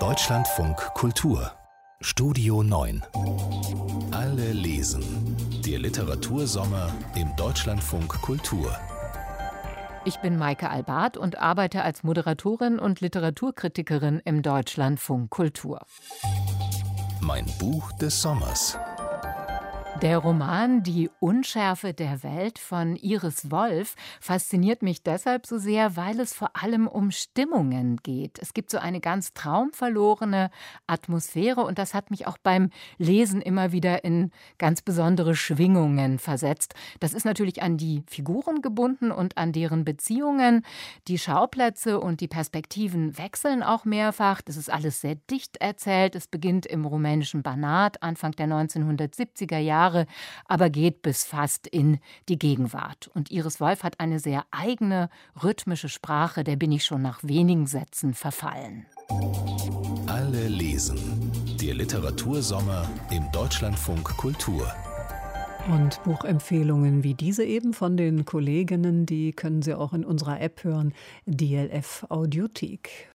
Deutschlandfunk Kultur Studio 9 Alle lesen. Der Literatursommer im Deutschlandfunk Kultur. Ich bin Maike Albart und arbeite als Moderatorin und Literaturkritikerin im Deutschlandfunk Kultur. Mein Buch des Sommers. Der Roman Die Unschärfe der Welt von Iris Wolf fasziniert mich deshalb so sehr, weil es vor allem um Stimmungen geht. Es gibt so eine ganz traumverlorene Atmosphäre und das hat mich auch beim Lesen immer wieder in ganz besondere Schwingungen versetzt. Das ist natürlich an die Figuren gebunden und an deren Beziehungen. Die Schauplätze und die Perspektiven wechseln auch mehrfach. Das ist alles sehr dicht erzählt. Es beginnt im rumänischen Banat Anfang der 1970er Jahre Jahre, aber geht bis fast in die Gegenwart. Und Iris Wolf hat eine sehr eigene rhythmische Sprache, der bin ich schon nach wenigen Sätzen verfallen. Alle lesen. Der Literatursommer im Deutschlandfunk Kultur. Und Buchempfehlungen wie diese eben von den Kolleginnen, die können Sie auch in unserer App hören, DLF Audiothek.